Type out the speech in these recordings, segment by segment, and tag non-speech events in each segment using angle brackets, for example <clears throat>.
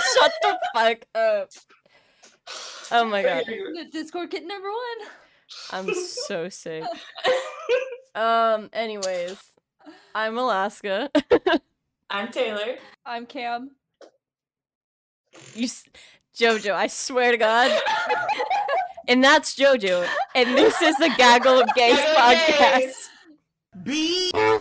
<laughs> shut the fuck up. Oh my god. The Discord kit number one. I'm so sick. <laughs> Um, anyways. I'm Alaska. <laughs> I'm Taylor. I'm Cam. You s- Jojo, I swear to God. and that's Jojo. And this is the Gaggle of Gays podcast. Gays.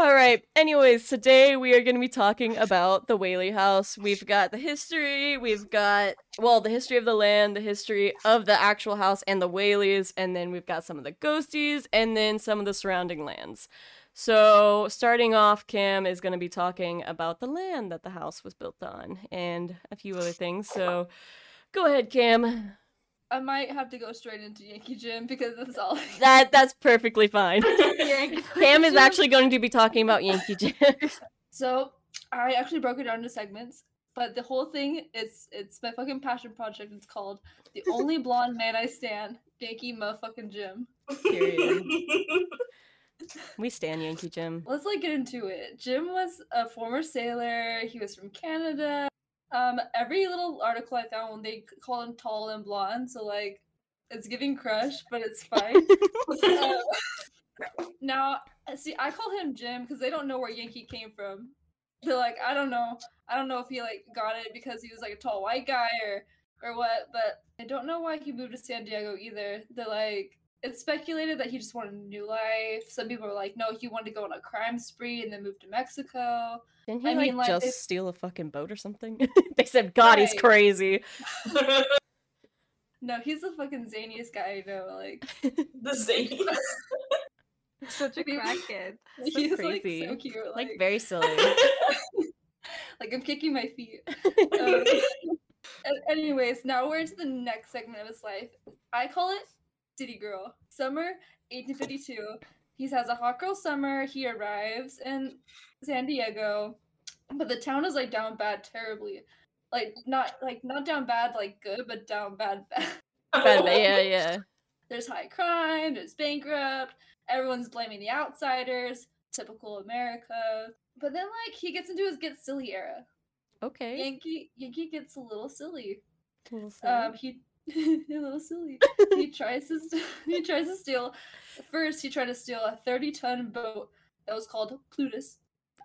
All right. Anyways, today we are going to be talking about the Whaley House. We've got the history, we've got well, the history of the land, the history of the actual house and the Whaleys, and then we've got some of the ghosties and then some of the surrounding lands. So, starting off, Cam is going to be talking about the land that the house was built on and a few other things. So, go ahead, Cam. I might have to go straight into Yankee Jim because that's all. That that's perfectly fine. Cam <laughs> is actually going to be talking about Yankee Jim. <laughs> So I actually broke it down into segments, but the whole thing is it's my fucking passion project. It's called "The Only Blonde Man I Stand." Yankee motherfucking Jim. Period. we stand Yankee Jim. Let's like get into it. Jim was a former sailor. He was from Canada. Um, every little article I found, they call him tall and blonde. So like, it's giving crush, but it's fine. <laughs> <laughs> Now, uh, see, I call him Jim because they don't know where Yankee came from. They're like, I don't know. I don't know if he like got it because he was like a tall white guy or or what, but I don't know why he moved to San Diego either. They're like, it's speculated that he just wanted a new life. Some people were like, no, he wanted to go on a crime spree and then move to Mexico. Didn't he I like, mean, like, just they- steal a fucking boat or something? <laughs> they said, God, he's crazy. <laughs> No, he's the fucking zaniest guy I know. Like, <laughs> the same. Such a crackhead. So he's crazy. like so cute. like Like, very silly. like I'm kicking my feet. Um, anyways, now we're into the next segment of his life. I call it City Girl. Summer 1852. He has a hot girl summer. He arrives in San Diego, but the town is like down bad terribly. Like not like not down bad like good, but down bad <laughs> bad. bad yeah, yeah. There's high crime. There's bankrupt. Everyone's blaming the outsiders. Typical America. But then like he gets into his get silly era. Okay. Yankee Yankee gets a little silly. Little silly. Um, he <laughs> a little silly. he <laughs> tries to st- <laughs> he tries to steal. First, he tried to steal a thirty ton boat that was called Plutus.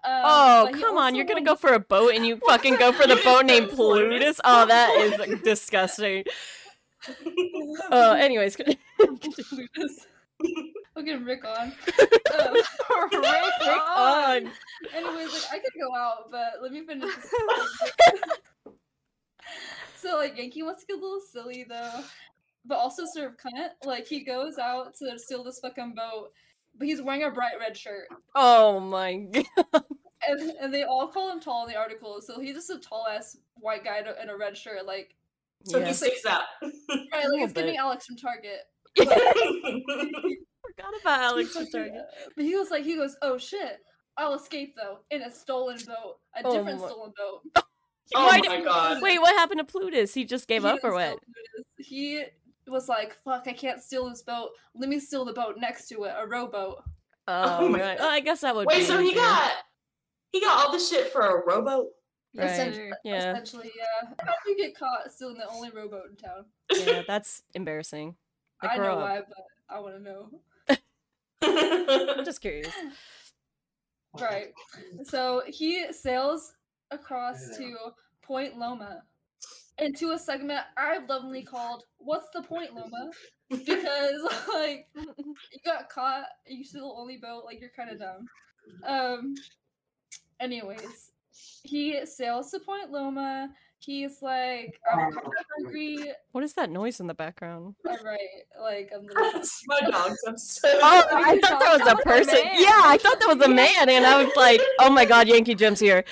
Um, oh, come on. You're going to wanted- go for a boat and you fucking go for the boat named Plutus? Oh, that is disgusting. Uh, anyways. Plutus. Fucking Rick on. Um, Rick on. anyways, like I could go out, but let me finish. This <laughs> so like Yankee wants to get a little silly though, but also sort of cunt. Like he goes out to steal this fucking boat, but he's wearing a bright red shirt. Oh my <laughs> god. and and they all call him tall in the article. So he's just a tall ass white guy in a- in a red shirt, like so Yeah. he sticks out. right, like little it's giving. Alex from Target. <laughs> Forgot about Alex from Target. But he was like, he goes, oh shit, I'll escape though in a stolen boat, a Oh different my- stolen boat. Oh Why my did- god. Wait, what happened to Plutus? He just gave He up or what? Plutus. He was like, fuck, I can't steal this boat. Let me steal the boat next to it, a rowboat. Oh, Oh my right. God. Well, I guess that would Wait, be so he got he got all this shit for a rowboat? Right. Essentially, Yeah. essentially, yeah. How do you get caught stealing the only rowboat in town? Yeah, that's embarrassing. <laughs> Like, I know grow up. why, but I want to know. <laughs> I'm just curious. Right. So he sails across to Point Loma into a segment I've lovingly called "What's the Point, Loma?" Because <laughs> like you got caught, you still only boat, like you're kind of dumb. Um. Anyways, he sails to Point Loma. He's like, I'm kind of hungry. What is that noise in the background? All <laughs> right, like I'm. <laughs> Little my dogs. I'm so <laughs> Oh. I thought that was a That was a person. Yeah, I thought that was a man, and I was like, "Oh my god, Yankee Jim's here."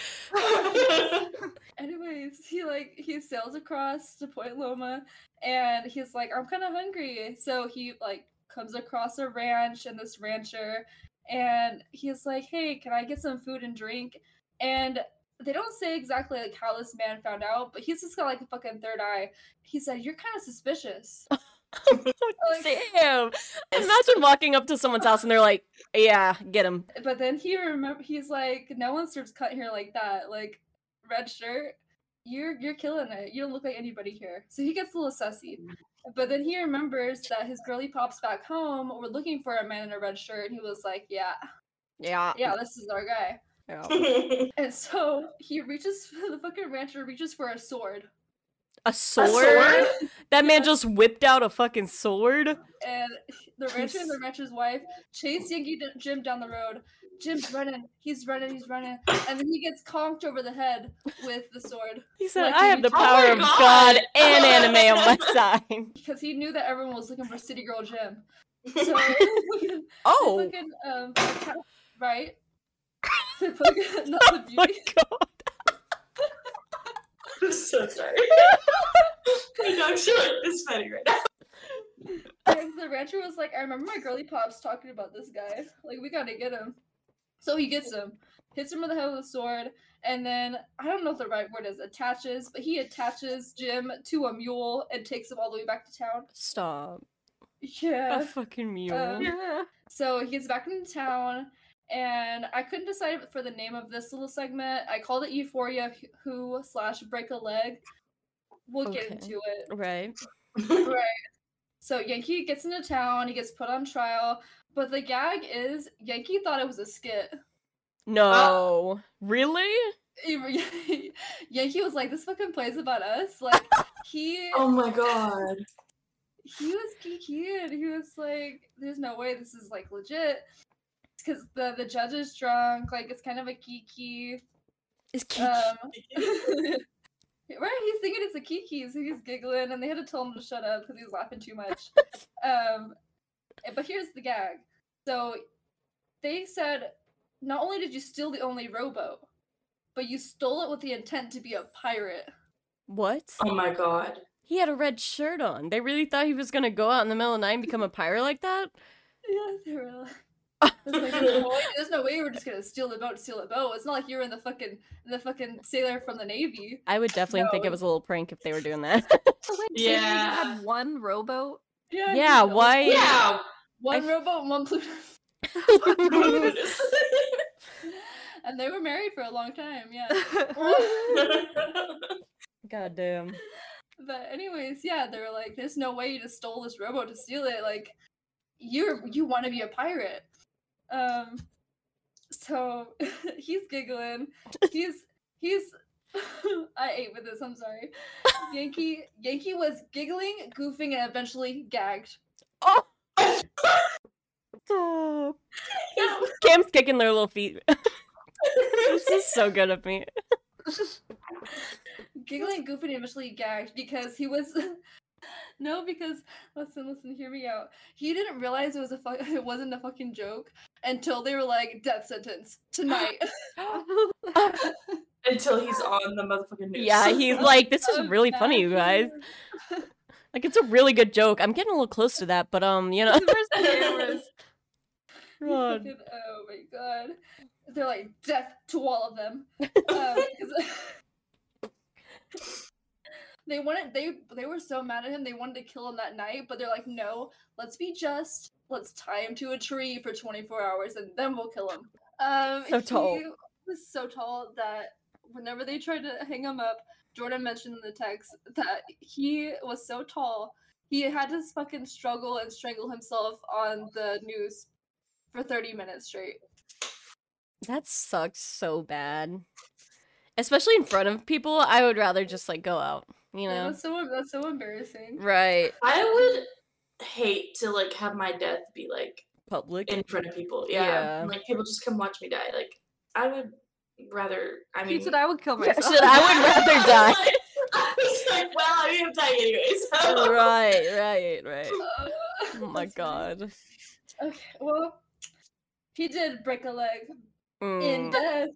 Anyways, he like he sails across to Point Loma and he's like, I'm kinda hungry. So he like comes across a ranch and this rancher and he's like, Hey, can I get some food and drink? And they don't say exactly like how this man found out, but he's just got like a fucking third eye. He said, You're kinda suspicious. <laughs> Like- Damn! Imagine walking up to someone's house and they're like, "Yeah, get him." But then he remember he's like, No one serves cut here like that. Like red shirt, you're you're killing it. You don't look like anybody here." So he gets a little sussy. But then he remembers that his girly pops back home were looking for a man in a red shirt, and he was like, "Yeah, Yeah. yeah, this is our guy." Yeah. <laughs> And so he reaches, the fucking rancher reaches for a sword. A sword? sword? That man just whipped out a fucking sword. And the rancher and the rancher's wife chase Yankee D- Jim down the road. Jim's running, he's running, he's running. And then he gets conked over the head with the sword He said, Like I have the did- Oh power of God. God and anime on my <laughs> side. because he knew that everyone was looking for City Girl Jim. <laughs> So, Oh, fucking, um, right? They fucking- not the oh my god. I'm so sorry. My dog's like this funny right now. And the rancher was like, I remember my girly pops talking about this guy. Like, we gotta get him. So he gets him, hits him in the head with a sword, and then I don't know if the right word is attaches, but he attaches Jim to a mule and takes him all the way back to town. Stop. Yeah. A fucking mule. Um, Yeah. So he gets back into town, and I couldn't decide for the name of this little segment. I called it Euphoria Who slash Break a Leg. We'll get Okay. into it. right. <laughs> <laughs> Right. So Yankee gets into town, he gets put on trial, but the gag is Yankee thought it was a skit. No. Ah. really? <laughs> Yankee was like, "This fucking plays about us." Like he oh my god. he was geeky and he was like, "There's no way this is like legit." Because the the judge is drunk, like it's kind of a geeky. Is Kiki Um, <laughs> <laughs> right, he's thinking it's a kiki, so he's giggling, and they had to tell him to shut up because he was laughing too much. <laughs> um, eh, but here's the gag. So they said, not only did you steal the only rowboat, but you stole it with the intent to be a pirate. what? Oh my god. He had a red shirt on. They really thought he was gonna go out in the middle of the night and become a pirate like that? Yeah, they were like. <laughs> It's like, there's, no way, there's no way we're just gonna steal the boat, steal the boat. It's not like you're in the fucking the fucking sailor from the navy. I would definitely think it was a little prank if they were doing that. So wait, so Yeah. had one rowboat? Yeah, Yeah, why- Yeah. One I- rowboat, and one Plutus. <laughs> <laughs> And they were married for a long time, yeah. God damn. but anyways, yeah, they were like, "There's no way you just stole this rowboat to steal it. Like, you're you want to be a pirate." Um, so <laughs> he's giggling. He's he's. <laughs> I ate with this. I'm sorry. Yankee Yankee was giggling, goofing, and eventually gagged. Oh! Stop. <laughs> Cam's kicking their little feet. this is so good of me. giggling, goofing, and eventually gagged because he was. <laughs> no, because listen, listen, hear me out. He didn't realize it was a fu- <laughs> it wasn't a fucking joke until they were like death sentence tonight. <laughs> Until he's on the motherfucking news. Yeah, he's like, this is really funny, you guys. Like, it's a really good joke. I'm getting a little close to that, but um, you know. The cameras? He God. fucking- oh my god. They're like death to all of them. Um, 'cause- they wanted they they were so mad at him they wanted to kill him that night, but they're like, no, let's be just. Let's tie him to a tree for 24 hours and then we'll kill him. Um, So tall. He was so tall that whenever they tried to hang him up, Jordan mentioned in the text that he was so tall he had to fucking struggle and strangle himself on the news for 30 minutes straight. That sucks so bad. Especially in front of people, I would rather just like go out, you Yeah, know? that's so that's so embarrassing. Right. I would hate to like have my death be like Public. in front of people. Yeah. Yeah. Like people just come watch me die. Like I would rather I mean He said I would kill Yeah, myself. shit, <laughs> I would rather <laughs> die. <laughs> I was like, well, I am dying anyway, so right, right, right. Uh, Oh my that's funny. god. Okay, well, he did break a leg in Mm. death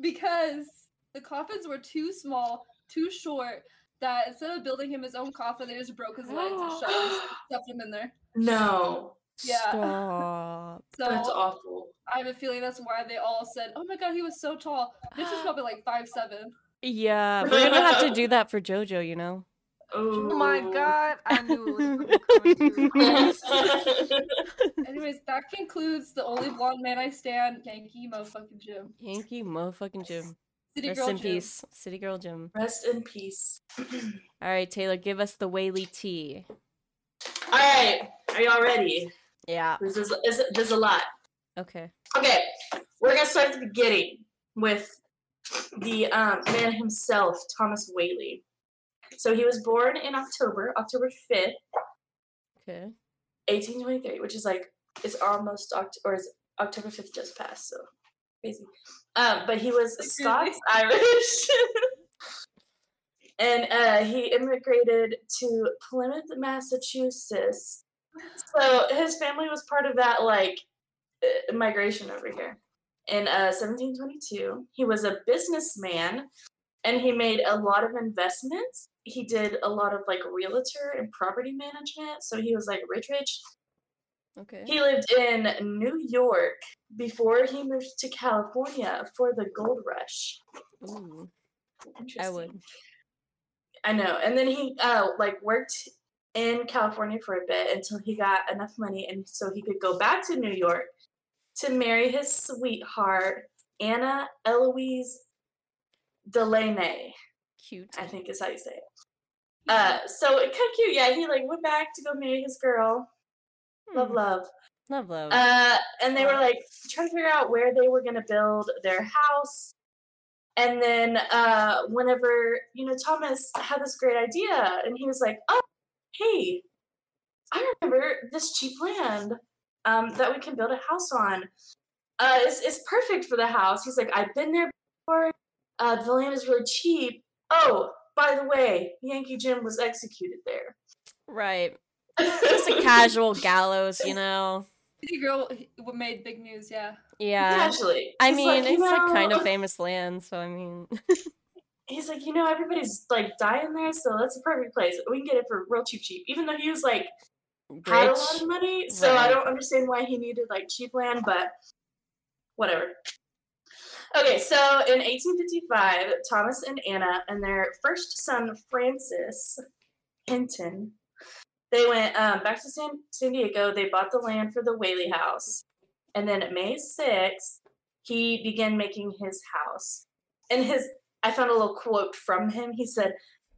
because the coffins were too small, too short. That instead of building him his own coffin, they just broke his legs and shoved him, <gasps> stuffed him in there. No. Yeah. Stop. So That's awful. I have a feeling that's why they all said, "Oh my god, he was so tall." This is probably like five seven. Yeah, we're gonna have to do that for JoJo, you know? Oh, Oh my god, I knew it was. <laughs> <laughs> Anyways, that concludes the only blonde man I stand, Yankee motherfucking Jim. Yankee motherfucking Jim. City Rest Girl in Jim. peace, City Girl Jim. Rest in peace. <clears throat> All right, Taylor, give us the Whaley tea. All right, are y'all ready? Yeah. This is, is there's a lot. Okay. Okay, we're gonna start at the beginning with the um, man himself, Thomas Whaley. So he was born in October, October fifth, Okay. 1823, which is like it's almost Oct- or is October 5th just passed, so crazy. Um, but he was <laughs> Scots Irish, <laughs> and uh, he immigrated to Plymouth, Massachusetts. So his family was part of that like uh, migration over here. In uh, 1722, he was a businessman, and he made a lot of investments. He did a lot of like realtor and property management, so he was like rich, rich. Okay. He lived in New York before he moved to California for the gold rush. Ooh, I would. I know. And then he uh like worked in California for a bit until he got enough money and so he could go back to New York to marry his sweetheart, Anna Eloise Delaney, Cute. I think is how you say it. Uh so it kind of cute, yeah. He like went back to go marry his girl. Hmm, love. Love, love. Uh, and they were like trying to figure out where they were gonna build their house. And then uh, whenever you know Thomas had this great idea, and he was like, "Oh, hey, I remember this cheap land um, that we can build a house on. Uh, it's, it's perfect for the house." He's like, "I've been there before. Uh, the land is really cheap. Oh, by the way, Yankee Jim was executed there." right. <laughs> Just a casual gallows, you know. City Girl uh, made big news, yeah. Yeah. Casually. I mean, like, "You it's like kind of famous land, so I mean, <laughs> he's like, you know, everybody's like dying there, so that's a perfect place. We can get it for real cheap, cheap. Even though he was like had a lot of money, so I don't understand why he needed like cheap land, but whatever. Okay, so in 1855, Thomas and Anna and their first son Francis Hinton, they went um, back to San, San Diego. They bought the land for the Whaley House, and then May 6th, he began making his house. And his, I found a little quote from him. He said,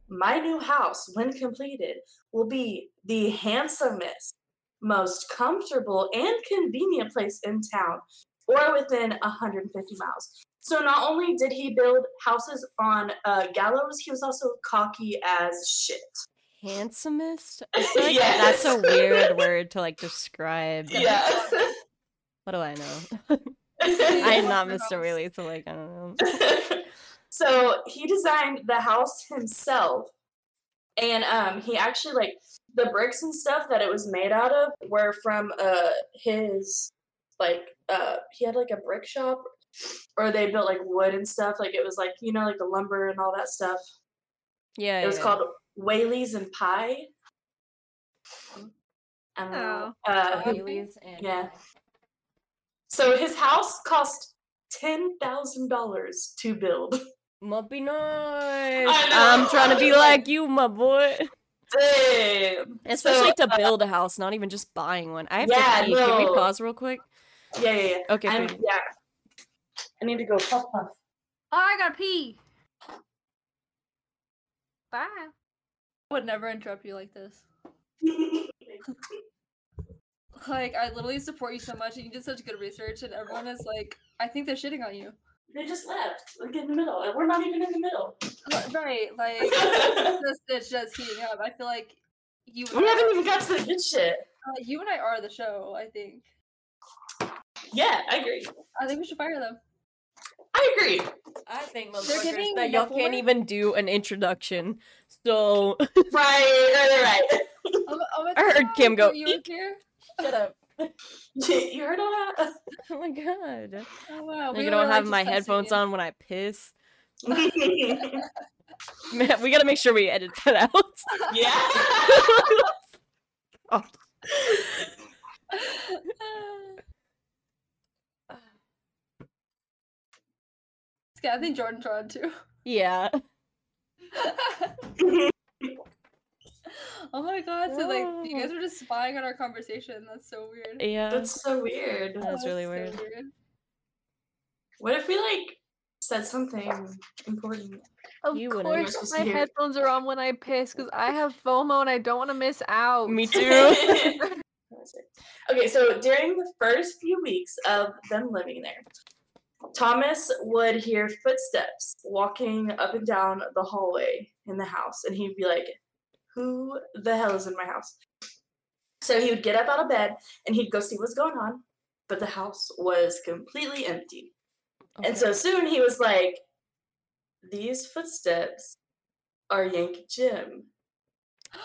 "My new house, when completed, will be the handsomest, most comfortable, and convenient place in town, or within 150 miles." So not only did he build houses on uh, gallows, he was also cocky as shit. Handsomest? <laughs> Like that's a weird word to like describe. <laughs> Yeah. <laughs> What do I know? I'm not Mr. Whaley, so like I don't know. so he designed the house himself and um he actually like the bricks and stuff that it was made out of were from uh his like uh he had like a brick shop or they built like wood and stuff like it was like you know like the lumber and all that stuff Yeah. it was yeah. called whaley's and pie I don't. Uh, Whaley's and yeah. so his house cost ten thousand dollars to build Must be nice. I I'm trying to be like <laughs> like- you, my boy. Damn. Especially So, to build a house, not even just buying one. I have Yeah, to pee. Can we pause real quick? Yeah, yeah, yeah. Okay, I'm, yeah. I need to go puff puff. Oh, I gotta pee. Bye. I would never interrupt you like this. <laughs> Like, I literally support you so much, and you did such good research, and everyone is like, I think they're shitting on you. they just left. Like in the middle. and We're not even in the middle. Right, like, <laughs> this it's just heating up. I feel like you we haven't even got to the good shit. uh, you and I are the show, I think. Yeah, I agree. I think we should fire them. I agree. I think They're giving that y'all before- can't even do an introduction. So Right, right, right. Oh, oh my I heard God, Kim go, You were "Eek." here? shut up. <laughs> you heard all that? Oh my god. Oh wow. you were, don't have just my headphones you. on when I piss. <laughs> Man, we gotta make sure we edit that out. yeah. <laughs> Oh. Yeah, I think Jordan tried too. yeah. <laughs> <laughs> oh my god, so like you guys oh. are just spying on our conversation. That's so weird. Yeah. That's so weird. That's really so weird. What if we like said something important. Of You wouldn't. Course, my headphones are on when I piss because I have FOMO and I don't want to miss out. Me <laughs> too. What was it? okay, so during the first few weeks of them living there, Thomas would hear footsteps walking up and down the hallway in the house, and he'd be like, Who the hell is in my house? So he would get up out of bed and he'd go see what's going on, but the house was completely empty. And so soon he was like, These footsteps are Yankee Jim.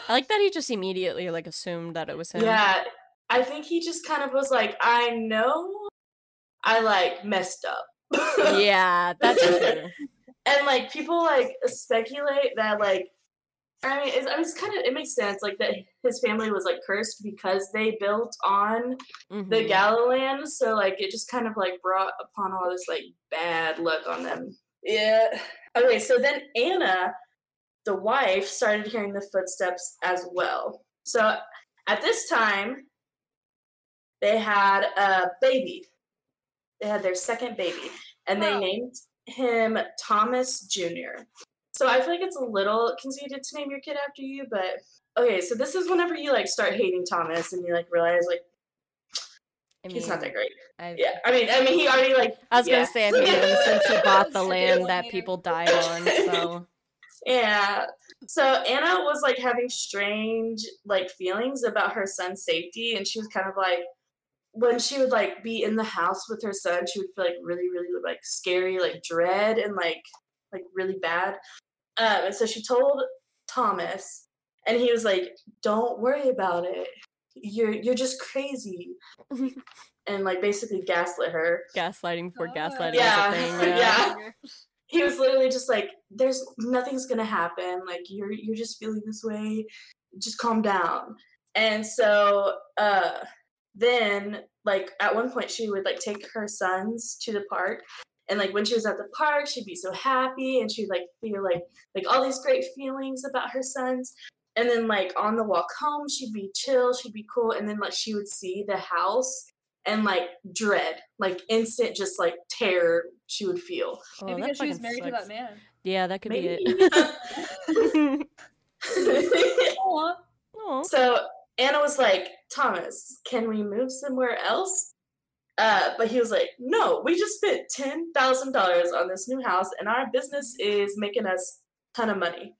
I like that he just immediately like assumed that it was him. Yeah, I think he just kind of was like, I know I like messed up. <laughs> yeah, that's true. and like people like speculate that like I mean, it's, I mean, it's kind of it makes sense like that his family was like cursed because they built on the Mhm. Galilean, so like it just kind of like brought upon all this like bad luck on them. Yeah. Okay, so then Anna, the wife, started hearing the footsteps as well. So at this time, they had a baby. They had their second baby, and they named him Thomas Jr. So I feel like it's a little conceited to name your kid after you, but okay. So this is whenever you like start hating Thomas, and you like realize like I he's not that great. I've- Yeah, I mean, I mean, he already like. I was yeah. gonna say I hate him since he bought the <laughs> land that people died on. So <laughs> Yeah. So Anna was like having strange like feelings about her son's safety, and she was kind of like, when she would like be in the house with her son, she would feel like really, really like scary, like dread, and like like really bad. Um, and so she told Thomas, and he was like, "Don't worry about it. You're you're just crazy," <laughs> and like basically gaslit her. gaslighting before God. gaslighting Yeah, a thing. <laughs> Yeah. yeah. he was literally just like there's nothing's gonna happen like you're you're just feeling this way just calm down and so uh then like at one point she would like take her sons to the park and like when she was at the park she'd be so happy and she'd like feel like like all these great feelings about her sons and then like on the walk home she'd be chill she'd be cool and then like she would see the house and like dread like instant just like terror she would feel Oh, Maybe because she was fucking married to that man. Yeah, that could be it. Aw. <laughs> <laughs> <laughs> Aw. So Anna was like, Thomas, can we move somewhere else? Uh, but he was like, no, we just spent ten thousand dollars on this new house, and our business is making us a ton of money.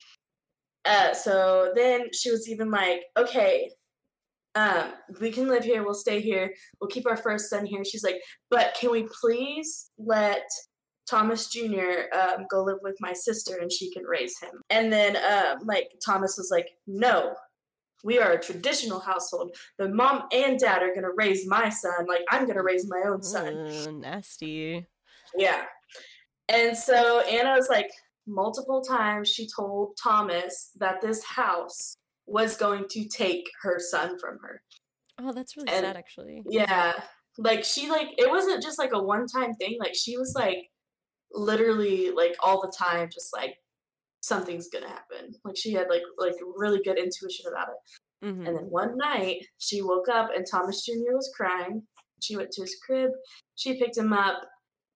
Uh, so then she was even like, okay, um, we can live here, we'll stay here, we'll keep our first son here. She's like, but can we please let Thomas Jr. Um, go live with my sister and she can raise him? And then um, like Thomas was like, no, we are a traditional household. The mom and dad are gonna raise my son. Like I'm gonna raise my own son. Nasty. Yeah. And so Anna was like, multiple times she told Thomas that this house was going to take her son from her. Oh, that's really And- sad, actually. Yeah. Like she like it wasn't just like a one time thing. Like she was like literally like all the time just like something's gonna happen. Like she had like like really good intuition about it. Mhm. And then one night she woke up and Thomas Jr. was crying. She went to his crib. She picked him up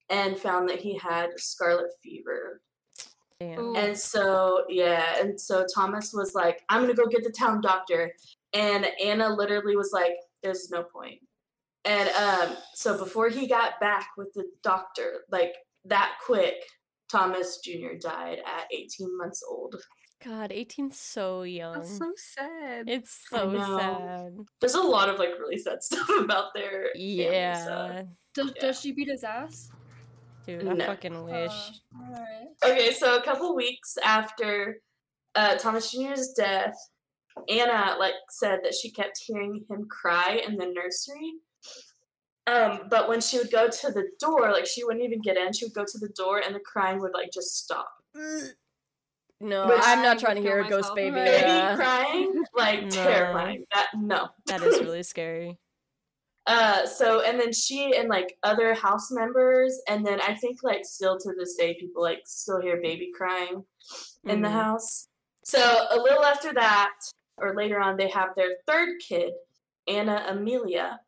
and found that he had scarlet fever. Damn. And so, yeah, and so Thomas was like, I'm gonna go get the town doctor. And Anna literally was like, There's no point. And um, so before he got back with the doctor, like that quick, Thomas Jr. died at 18 months old. God, 18's so young. That's so sad. It's so sad. There's a lot of like really sad <laughs> stuff about their family, so- Yeah. Does, Yeah. does she beat his ass? Dude, I No. fucking wish. Uh, alright. Okay, so a couple weeks after uh, Thomas Jr.'s death, Anna like said that she kept hearing him cry in the nursery. Um, but when she would go to the door, like she wouldn't even get in. She would go to the door, and the crying would like just stop. No, Which- I'm not trying to hear a ghost baby. <laughs> Baby Yeah. crying, like <laughs> No. terrifying. That no. That is <laughs> really scary. Uh, so and then she and like other house members, and then I think like still to this day, people like still hear baby crying in the Mhm. house. So a little after that, or later on, they have their third kid, Anna Amelia.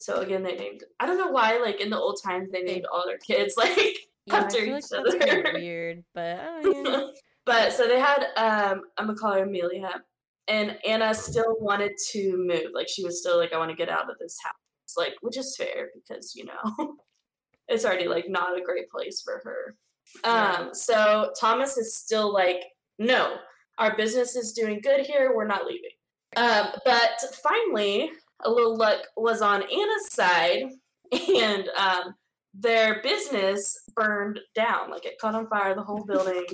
So again, they named. I don't know why, like in the old times, they named all their kids <laughs> like Yeah, after like each kind of other. <laughs> weird, but oh, <laughs> yeah. but so they had um I'm gonna call her Amelia, and Anna still wanted to move. Like she was still like, I want to get out of this house. Like, which is fair because you know it's already like not a great place for her. Um, so Thomas is still like, no, our business is doing good here. We're not leaving. Um, but finally, a little luck was on Anna's side, and um, their business burned down. Like it caught on fire, the whole building.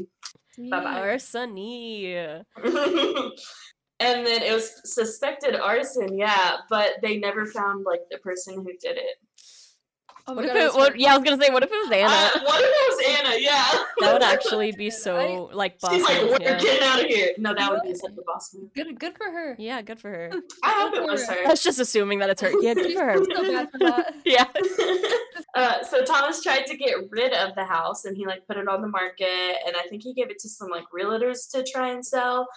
Bye-bye. Arsony. <laughs> and then it was suspected arson, yeah, but they never found like the person who did it. Oh my What if God, it? was What, yeah, I was gonna say, what if it was Anna? Uh, <laughs> what if it was Anna? Yeah. <laughs> that would actually be I- so like boss. She's like, we're yeah. getting out of here. No, that would be such a boss move. Good, good for her. yeah, good for her. <laughs> I hope it was Good her. That's just assuming that it's her. Yeah, good for her. So bad for that. Yeah. uh, so Thomas tried to get rid of the house and he like put it on the market and I think he gave it to some like realtors to try and sell.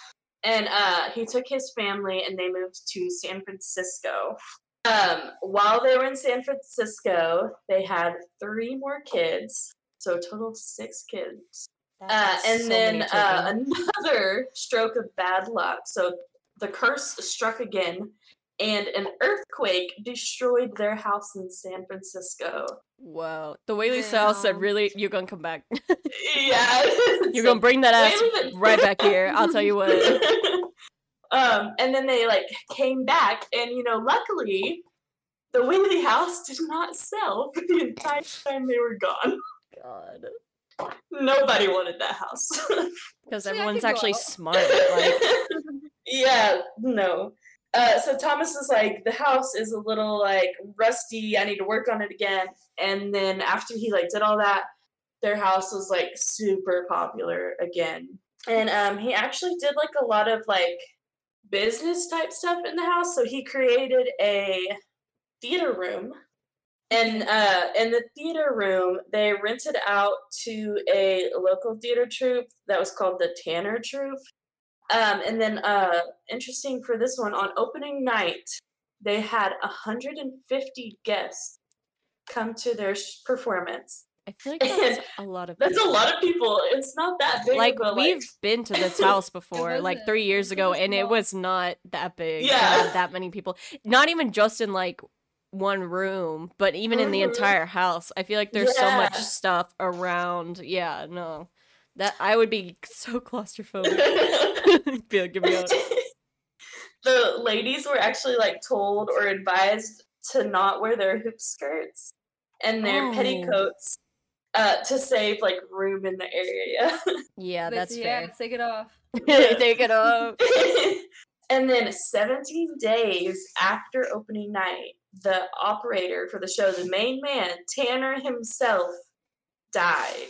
And uh, he took his family and they moved to San Francisco. Um, while they were in San Francisco, they had three more kids, so a total of six kids. Uh, and so then uh, another <laughs> stroke of bad luck. So the curse struck again, and an earthquake destroyed their house in San Francisco. Wow. The Whaley's house said, really, you're gonna come back. <laughs> Yeah, <laughs> you're gonna bring that ass right back here. I'll tell you what. Um, and then they like came back, and you know, luckily, the Whaley house did not sell <laughs> for the entire time they were gone. God. Nobody wanted that house. <laughs> Because everyone's could actually smart. Like, <laughs> yeah, no. Uh, so Thomas is like, the house is a little like rusty. I need to work on it again. And then after he like did all that, their house was like super popular again. And um, he actually did like a lot of like business type stuff in the house. So he created a theater room. And uh, in the theater room, they rented out to a local theater troupe that was called the Tanner Troupe. Um, and then, uh, interesting for this one, on opening night, they had 150 guests come to their performance. I feel like that's a lot of That's a people. lot of people. It's not that big. Like but, we've like, been to this <laughs> house <laughs> before, like three years ago, was and it was not that big. Yeah. <laughs> that many people. Not even just in like one room, but even in the Mhm. entire house. I feel like there's so much stuff around. Yeah, no, that I would be so claustrophobic. Be like, get me out. the ladies were actually like told or advised to not wear their hoop skirts and their Oh. petticoats uh, to save like room in the area. <laughs> Yeah, that's say, yeah, fair. take it off. <laughs> Take it off. <laughs> and then 17 days after opening night, the operator for the show, the main man, Tanner himself, died.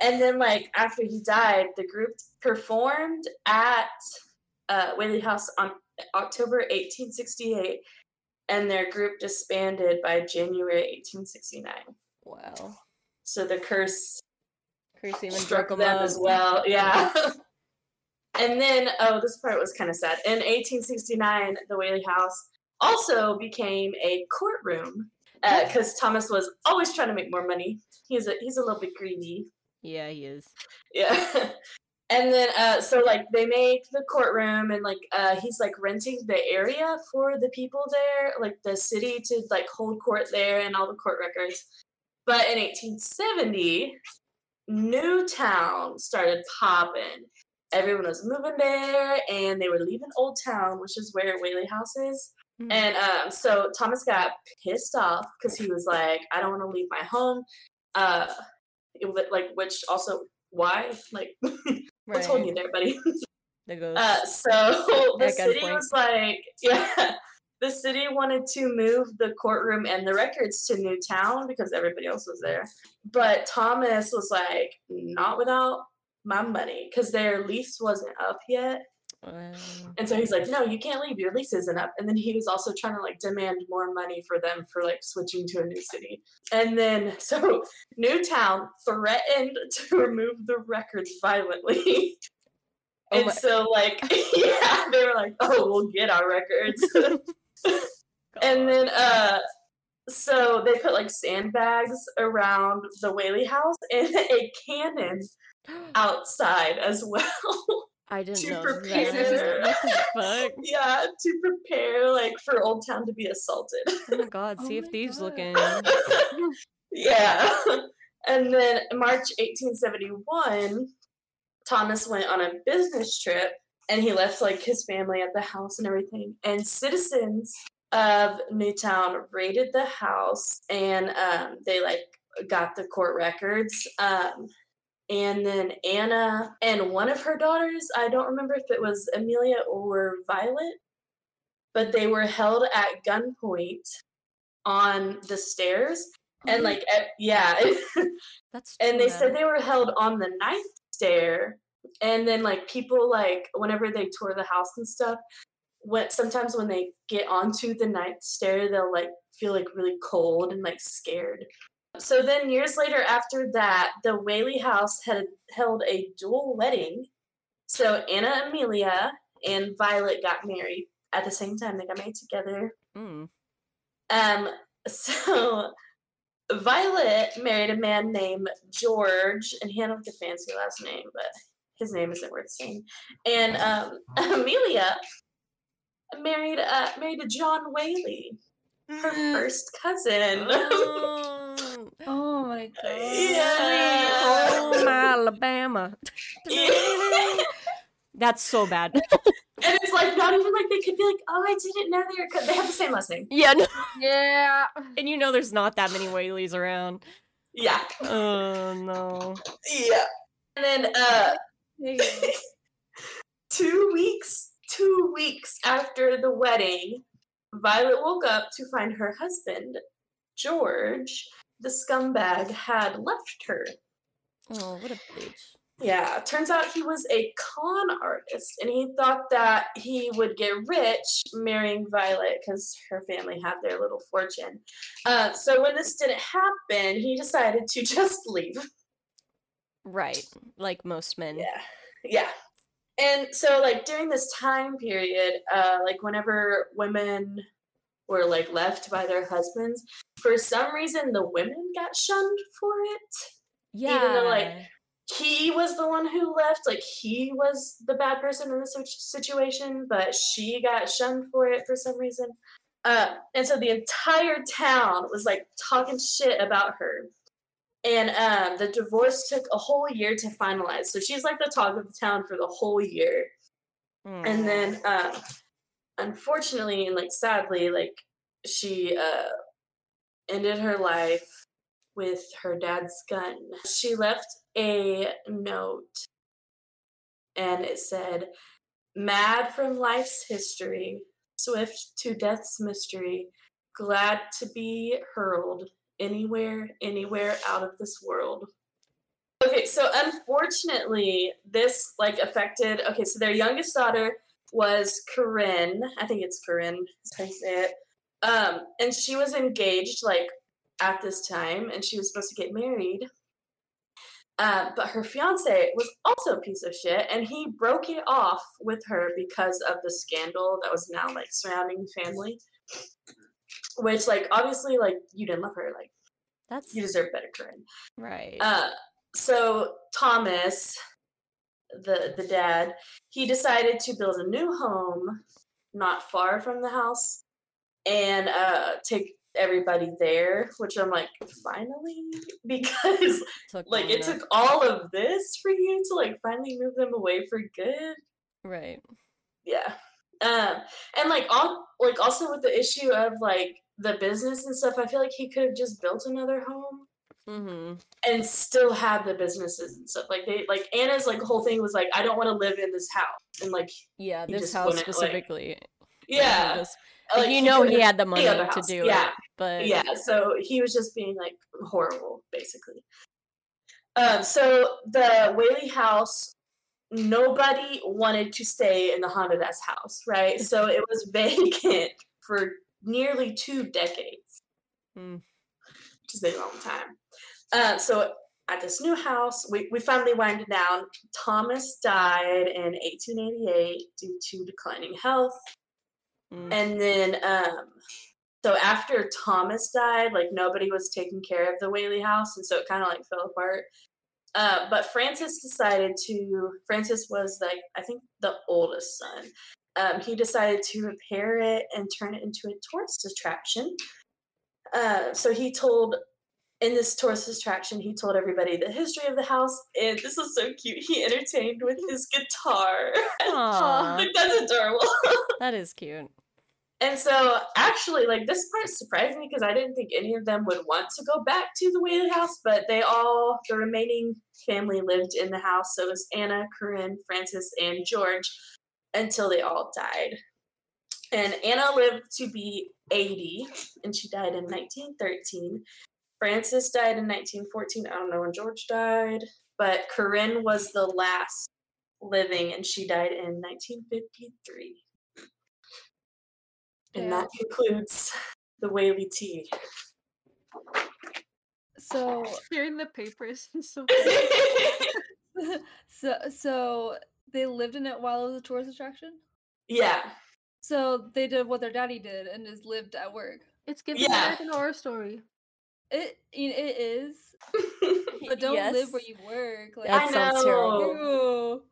And then, like, after he died, the group performed at uh, Whaley House on October 1868, and their group disbanded by January 1869. Wow. So the curse Chris even struck them as well. <laughs> Yeah. and then, oh, this part was kind of sad. In 1869, the Whaley House also became a courtroom because Thomas was always trying to make more money. He's a he's a little bit greedy. Yeah, he is. Yeah. <laughs> And then, uh, so like they make the courtroom, and like uh, he's like renting the area for the people there, like the city to like hold court there and all the court records. But in 1870, new Newtown started popping. Everyone was moving there, and they were leaving Old Town, which is where Whaley House is. Mm. And um, so Thomas got pissed off because he was like, "I don't want to leave my home." Uh, it, like, which also why? Like, <laughs> what's holding you there, buddy? <laughs> Uh, so <laughs> the city was like, yeah, the city wanted to move the courtroom and the records to Newtown because everybody else was there. But Thomas was like, not without my money because their lease wasn't up yet. Wow. And so he's like, no, you can't leave. Your lease isn't up. And then he was also trying to like demand more money for them for like switching to a new city. And then <laughs> so Newtown threatened to remove the records violently. Oh and so like <laughs> yeah, they were like, oh, we'll get our records. <laughs> <laughs> and then uh so they put like sandbags around the Whaley house and <laughs> a cannon <gasps> outside as well. I didn't to know prepare. that. What the fuck? <laughs> yeah, to prepare like for Old Town to be assaulted. Oh my god, Oh see if my thieves God. looking. yeah. And then March 1871, Thomas went on a business trip and he left like his family at the house and everything. And citizens of Newtown raided the house and um, they like got the court records. Um, and then Anna and one of her daughters, I don't remember if it was Amelia or Violet, but they were held at gunpoint on the stairs. And like, yeah, <laughs> That's and they said they were held on the ninth stair and then like people like whenever they tour the house and stuff when sometimes when they get onto the ninth stair they'll like feel like really cold and like scared. So then years later after that the whaley house had held a dual wedding. So anna amelia and violet got married at the same time. They got married together. Mm. um, <laughs> so Violet married a man named George, and he had like a fancy last name, but his name isn't worth saying. And um, <laughs> Amelia married uh, married a John Whaley, her first cousin. Oh, <laughs> Oh my god. Yeah. home Alabama. Yeah. <laughs> That's so bad. and it's like not even like they could be like, oh, I didn't know they were. Co-. They have the same last name. yeah, no. Yeah. and you know there's not that many Whaleys around. Yeah, Oh no. yeah. And then uh, Hey. <laughs> two weeks, two weeks after the wedding, Violet woke up to find her husband, George, the scumbag, had left her. Oh, what a bitch. Yeah, turns out he was a con artist and he thought that he would get rich marrying Violet because her family had their little fortune. Uh, so when this didn't happen, he decided to <laughs> just leave. Right, like most men. Yeah. Yeah. And so like during this time period, uh like whenever women were like left by their husbands, for some reason the women got shunned for it. Yeah. Even though, like, He was the one who left, like he was the bad person in this situation, but she got shunned for it for some reason. Uh, and so the entire town was like talking shit about her. And um, the divorce took a whole year to finalize. So she's like the talk of the town for the whole year. And then, um, unfortunately and like sadly, like she uh, ended her life with her dad's gun. She left a note and it said, Mad from life's history, swift to death's mystery, glad to be hurled anywhere, anywhere out of this world. Okay, so unfortunately, this like affected. Okay, so their youngest daughter was Corinne. I think it's Corinne. You say it. Um, and she was engaged like at this time, and she was supposed to get married. Uh, but her fiance was also a piece of shit, and he broke it off with her because of the scandal that was now like surrounding the family. Which, like, obviously, like you didn't love her. Like, That's you deserve better, Corinne. right. Uh, so Thomas, the the dad, he decided to build a new home not far from the house and uh, take everybody there. Which I'm like, finally, <laughs> because Took like it enough. took all of this for you to like finally move them away for good. right. Yeah. Um, and like all like also with the issue of like the business and stuff, I feel like he could have just built another home Mm-hmm. and still had the businesses and stuff. Like they like Anna's like whole thing was like, I don't want to live in this house. And like Yeah, this house wouldn't, like- specifically. yeah. Just- like, you know he had the money other to do yeah. it, but Yeah. So he was just being like horrible, basically. Um, so the Whaley house, nobody wanted to stay in the haunted ass house, right? So it was <laughs> vacant for nearly two decades. Hmm. Which is a long time. Uh, so at this new house, we, we finally winded down. Thomas died in 1888 due to declining health. Mm. And then um, So after Thomas died, like nobody was taking care of the Whaley house, and so it kind of like fell apart. Uh, but Francis decided to. Francis was like I think the oldest son. Um, he decided to repair it and turn it into a tourist attraction. Uh, so he told in this tourist attraction, he told everybody the history of the house, and this was so cute. He entertained with his guitar. <laughs> Aw, like that's adorable. <laughs> that is cute. And so, actually, like this part surprised me because I didn't think any of them would want to go back to the Whaley house, but they all, the remaining family lived in the house. So it was Anna, Corinne, Francis, and George until they all died. And Anna lived to be 80, and she died in 1913. Francis died in 1914. I don't know when George died, but Corinne was the last living, and she died in 1953. And that concludes the Whaley tea. So Hearing the papers is so <laughs> so so they lived in it while it was a tourist attraction. yeah. So they did what their daddy did and just lived at work. It's giving Yeah. American Horror Story. It it is, <laughs> but don't live where you work. Like That I sounds terrible. Ew.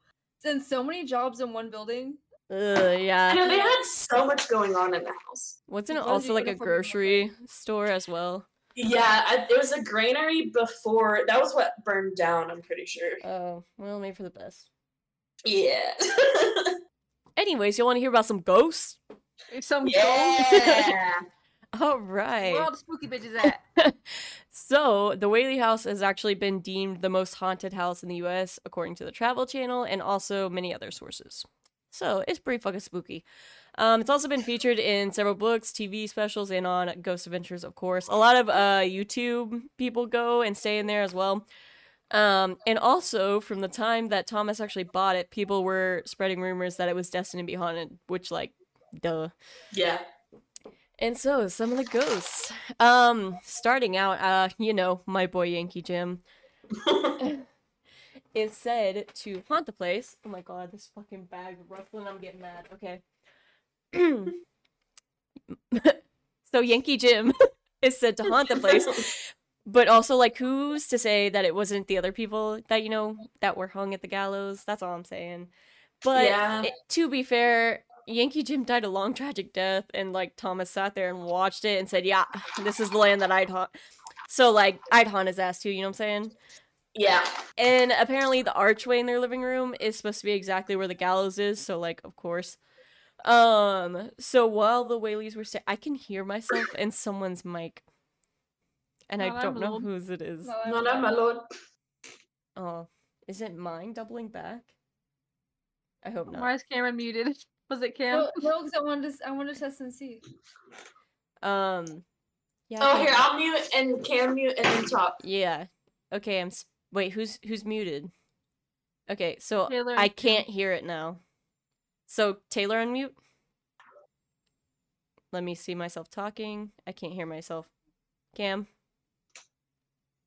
And so many jobs in one building. Ugh, I yeah. know they had so much going on in the house. Wasn't it also like a grocery store as well? Yeah, I, it was a granary before. That was what burned down. I'm pretty sure. Oh, well, made for the best. Yeah. <laughs> Anyways, you want to hear about some ghosts? Some yeah. Ghosts. <laughs> right. Where all the spooky bitches at? <laughs> so, the Whaley House has actually been deemed the most haunted house in the US, according to the Travel Channel and also many other sources. So, it's pretty fucking spooky. Um, it's also been featured in several books, TV specials, and on Ghost Adventures, of course. A lot of uh, YouTube people go and stay in there as well. Um, and also, from the time that Thomas actually bought it, people were spreading rumors that it was destined to be haunted, which, like, duh. Yeah. And so some of the ghosts. Um, starting out, uh, you know, my boy Yankee Jim <laughs> is said to haunt the place. Oh my god, this fucking bag ruffling, I'm getting mad. Okay. <clears throat> so Yankee Jim <laughs> is said to haunt the place. <laughs> But also, like, who's to say that it wasn't the other people that, you know, that were hung at the gallows? That's all I'm saying. But Yeah. it- to be fair, Yankee Jim died a long, tragic death, and, like, Thomas sat there and watched it and said, yeah, this is the land that I'd haunt. So, like, I'd haunt his ass too, you know what I'm saying? Yeah. And apparently, the archway in their living room is supposed to be exactly where the gallows is, so, like, of course. Um, so while the Whaleys were sta- I can hear myself in someone's mic. And I don't know whose it is. No, I'm No, no, my lord. Oh, is it mine doubling back? I hope not. Why is Cameron muted? <laughs> Was it Cam? No, no, because I wanted to, s- I wanted to test and see. Um, yeah. Oh, here, I'll mute and Cam mute and then talk. Yeah. Okay, I'm. S- Wait, who's who's muted? Okay, so Taylor I can't hear it now. So Taylor unmute. Let me see myself talking. I can't hear myself. Cam.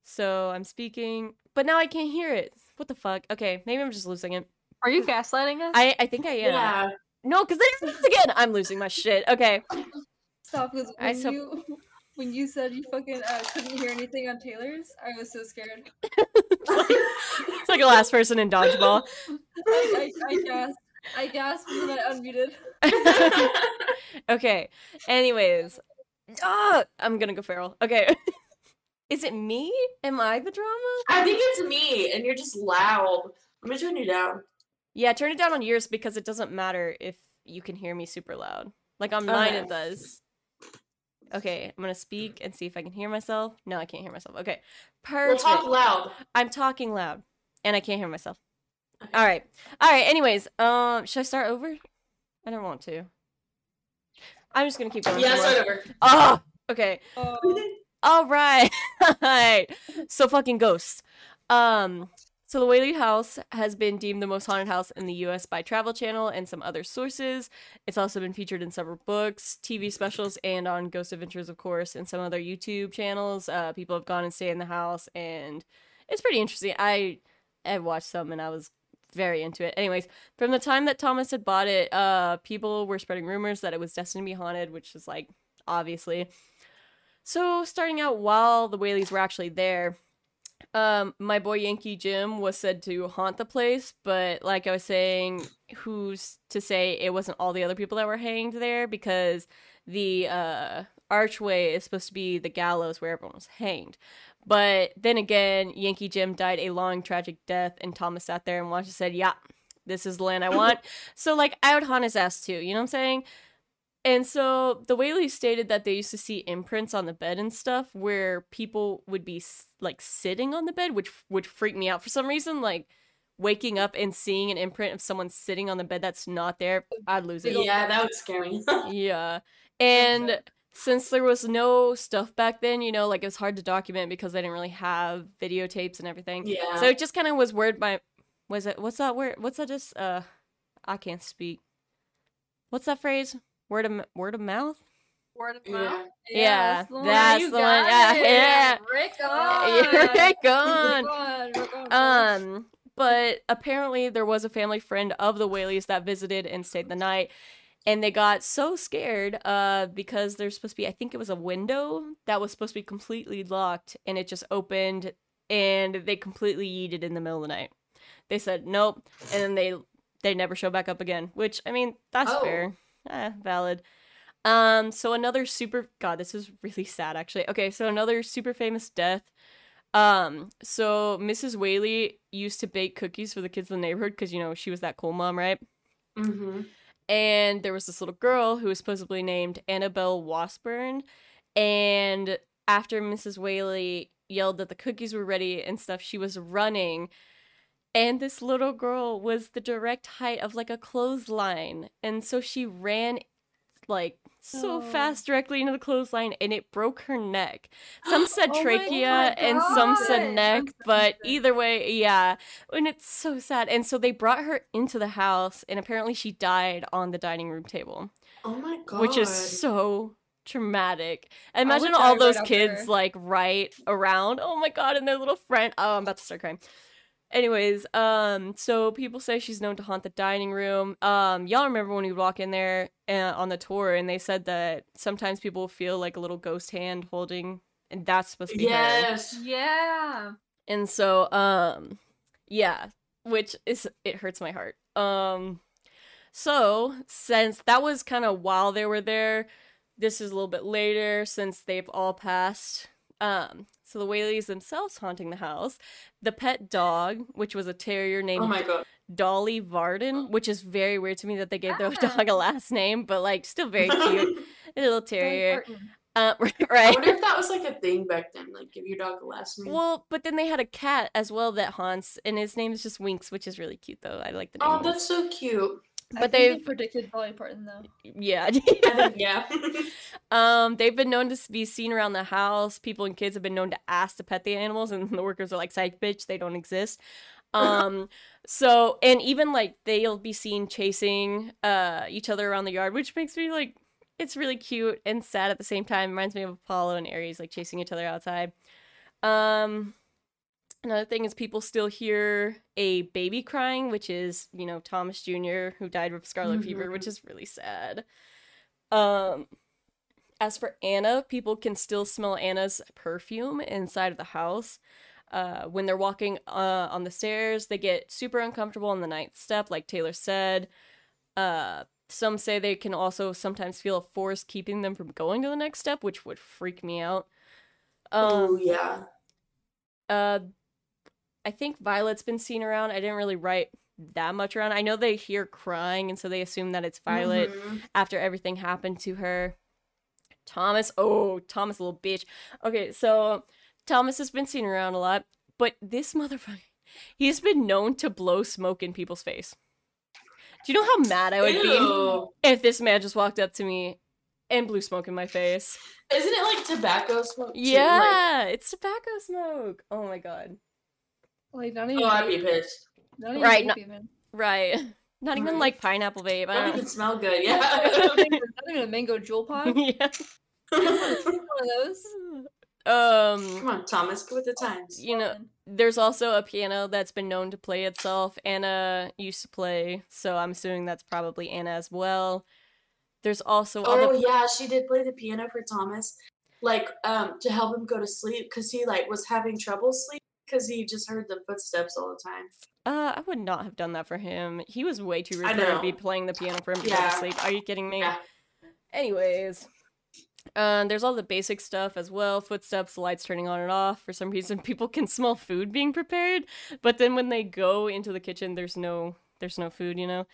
So I'm speaking, but now I can't hear it. What the fuck? Okay, maybe I'm just losing it. Are you gaslighting us? I I think I am. Yeah. No, because then it's again. I'm losing my shit. Okay. Stop, because I when sup- you when you said you fucking uh, couldn't hear anything on Taylor's, I was so scared. <laughs> It's like the last person in dodgeball. I, I, I gasped. I gasped and then I unmuted. <laughs> okay. Anyways, ah, I'm gonna go feral. Okay. <laughs> Is it me? Am I the drama? I think it's me, and you're just loud. Let me turn you down. Yeah, turn it down on yours because it doesn't matter if you can hear me super loud. Like on mine, it does. Okay, I'm gonna speak and see if I can hear myself. No, I can't hear myself. Okay, We'll perfect. talk loud. I'm talking loud, and I can't hear myself. All right, all right. Anyways, um, should I start over? I don't want to. I'm just gonna keep going. Yeah, for a while. start over. Oh, okay. Oh, <laughs> <laughs> All right. so fucking ghosts. Um so the Whaley House has been deemed the most haunted house in the US by Travel Channel and some other sources. It's also been featured in several books, TV specials, and on Ghost Adventures, of course, and some other YouTube channels. Uh, people have gone and stayed in the house, and it's pretty interesting. I I watched some and I was very into it. Anyways, from the time that Thomas had bought it, uh, people were spreading rumors that it was destined to be haunted, which is like obviously. So starting out while the Whaleys were actually there, um, my boy Yankee Jim was said to haunt the place, but like I was saying, who's to say it wasn't all the other people that were hanged there because the uh archway is supposed to be the gallows where everyone was hanged. But then again, Yankee Jim died a long, tragic death, and Thomas sat there and watched and said, Yeah, this is the land I want. <laughs> so, like, I would haunt his ass too, you know what I'm saying? And so the Whaley stated that they used to see imprints on the bed and stuff where people would be like sitting on the bed, which would freak me out for some reason. Like waking up and seeing an imprint of someone sitting on the bed that's not there, I'd lose it. yeah, that would scare me. Yeah. And since there was no stuff back then, you know, like it was hard to document because they didn't really have videotapes and everything. yeah. So it just kind of was word by was it what's that word? What's that just uh I can't speak. What's that phrase? Word of word of mouth? Word of yeah. mouth. Yeah, Lauren, that's you the one. got Yeah, it. yeah. Rick <laughs> Rick on. on. Rick on, Rick on. Um, but apparently there was a family friend of the Whaleys that visited and stayed the night. And they got so scared uh, because there's supposed to be, I think it was a window that was supposed to be completely locked and it just opened and they completely yeeted in the middle of the night. They said nope. And then they they never show back up again, which I mean, that's Oh. fair. Eh, valid. Um, so another super God, this is really sad actually. Okay, so another super famous death. Um, so Mrs. Whaley used to bake cookies for the kids in the neighborhood because you know she was that cool mom, right? Mm-hmm. And there was this little girl who was supposedly named Annabelle Washburn. And after Mrs. Whaley yelled that the cookies were ready and stuff, she was running. And this little girl was the direct height of like a clothesline. And so she ran like so Oh. fast directly into the clothesline and it broke her neck. Some said <gasps> Oh trachea and some said neck, but either way, yeah. And it's so sad. And so they brought her into the house and apparently she died on the dining room table, Oh my god. which is so traumatic. Imagine all those right kids like right around. Oh my god, and their little friend. Oh, I'm about to start crying. Anyways, um, so people say she's known to haunt the dining room. Um, y'all remember when we walk in there uh, on the tour, and they said that sometimes people feel like a little ghost hand holding, and that's supposed to be her. Yes. Yeah. And so, um, yeah, which is it hurts my heart. Um, so since that was kind of while they were there, this is a little bit later since they've all passed. Um, so the Whaleys themselves haunting the house. The pet dog, which was a terrier named Oh my god. Dolly Varden, which is very weird to me that they gave their Ah. dog a last name, but like still very <laughs> cute. a little terrier. Uh, <laughs> I right. wonder if that was like a thing back then, like give your dog a last name. Well, but then they had a cat as well that haunts, and his name is just Winks, which is really cute though. I like the name. oh, that's so cute. I But they they've- predicted Dolly Parton though. yeah. <laughs> Yeah. <laughs> <laughs> um, they've been known to be seen around the house. People and kids have been known to ask to pet the animals, and the workers are like, "Psych, bitch, they don't exist." Um, so and even like they'll be seen chasing uh each other around the yard, which makes me like it's really cute and sad at the same time. Reminds me of Apollo and Ares like chasing each other outside. Um, another thing is people still hear a baby crying, which is you know Thomas Jr. who died of scarlet fever, which is really sad. Um, as for Anna, people can still smell Anna's perfume inside of the house. Uh, when they're walking uh, on the stairs, they get super uncomfortable on the ninth step, like Taylor said. Uh, some say they can also sometimes feel a force keeping them from going to the next step, which would freak me out. oh Um, yeah. uh, I think Violet's been seen around. I didn't really write that much around. I know they hear crying, and so they assume that it's Violet Mhm. after everything happened to her. Thomas, oh, Thomas, little bitch. Okay, so Thomas has been seen around a lot, but this motherfucker, <laughs> he's been known to blow smoke in people's face. Do you know how mad I would be if this man just walked up to me and blew smoke in my face? Isn't it like tobacco smoke? too? Like, Yeah, it's tobacco smoke. Oh my god. Like not even. oh, I'd be pissed. Not even Right, vape no- even. Right. <laughs> Not even like pineapple vape. I don't even smell good. <laughs> not, Yeah. even, not even a mango Juul <laughs> pod. yeah. One of those. Um Come on, Thomas, go with the times. you know, there's also a piano that's been known to play itself. Anna used to play, so I'm assuming that's probably Anna as well. There's also all Oh the yeah, she did play the piano for Thomas, like um to help him go to sleep because he like was having trouble sleep because he just heard the footsteps all the time. Uh, I would not have done that for him. He was way too rude to be playing the piano for him to go Yeah. to sleep. Are you kidding me? Yeah. Anyways, um, there's all the basic stuff as well. Footsteps, lights turning on and off. For some reason, <laughs> people can smell food being prepared, but then when they go into the kitchen, there's no there's no food. You know,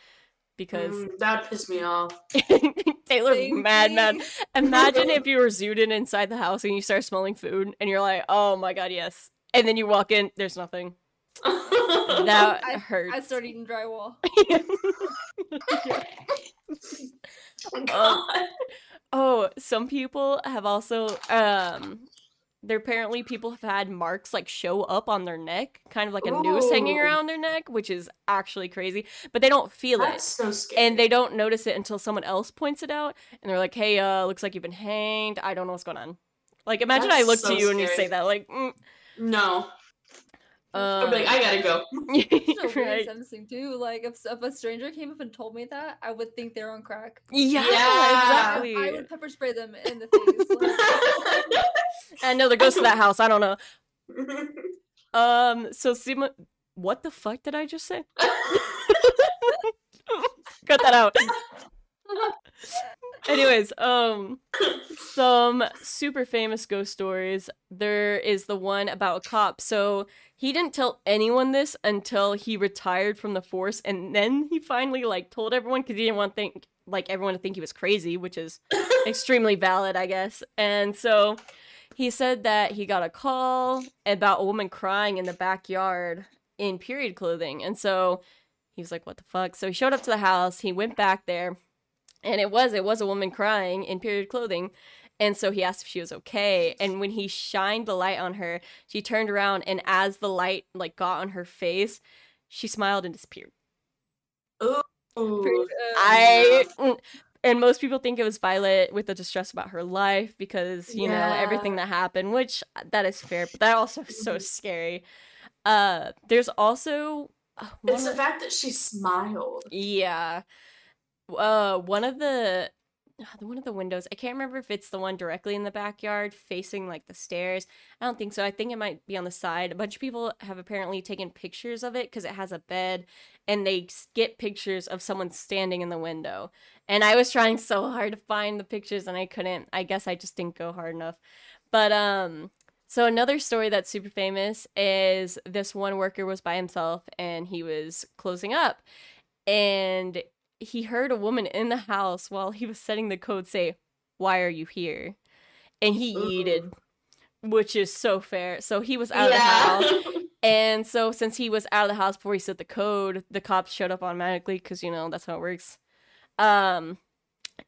because Mm, that pissed me off. <laughs> Taylor Same mad mad. Imagine <laughs> if you were zooted inside the house and you start smelling food, and you're like, oh my god, yes. And then you walk in, there's nothing. <laughs> That I- hurts. I start eating drywall. <laughs> <laughs> Oh, God. Oh, some people have also um there apparently people have had marks like show up on their neck, kind of like a noose hanging around their neck, which is actually crazy. But they don't feel That's it. so scary. And they don't notice it until someone else points it out and they're like, "Hey, uh, looks like you've been hanged. I don't know what's going on." Like imagine I look so to you and you say that like, mm, no. um, I'm like, I gotta go. <laughs> So <laughs> right. sensing too. Like if, if a stranger came up and told me that, I would think they're on crack. Yeah, Yeah. exactly. I would pepper spray them in the face. <laughs> like- I know the ghost of that house. I don't know. Um, so Sima, what the fuck did I just say? Cut that out. Anyways, um, some super famous ghost stories. There is the one about a cop. So he didn't tell anyone this until he retired from the force, and then he finally like told everyone because he didn't want think like everyone to think he was crazy, which is <laughs> extremely valid, I guess. And so he said that he got a call about a woman crying in the backyard in period clothing. And so he was like, what the fuck? So he showed up to the house, he went back there, and it was it was a woman crying in period clothing. And so he asked if she was okay. And when he shined the light on her, she turned around and as the light like got on her face, she smiled and disappeared. Uh, I mm, and most people think it was Violet with the distress about her life because you know everything that happened, which uh, that is fair, but that also is so Mhm. scary. Uh, there's also uh, It's the fact that she smiled. yeah, uh, one of the <sighs> one of the windows. I can't remember if it's the one directly in the backyard facing like the stairs. I don't think so. I think it might be on the side. A bunch of people have apparently taken pictures of it because it has a bed, and they get pictures of someone standing in the window. And I was trying so hard to find the pictures, and I couldn't. I guess I just didn't go hard enough. But um, so another story that's super famous is this one worker was by himself, and he was closing up, and he heard a woman in the house while he was setting the code say, "Why are you here?" And he yeeted, which is so fair. So he was out of the house, <laughs> and so since he was out of the house before he set the code, the cops showed up automatically because you know that's how it works. Um,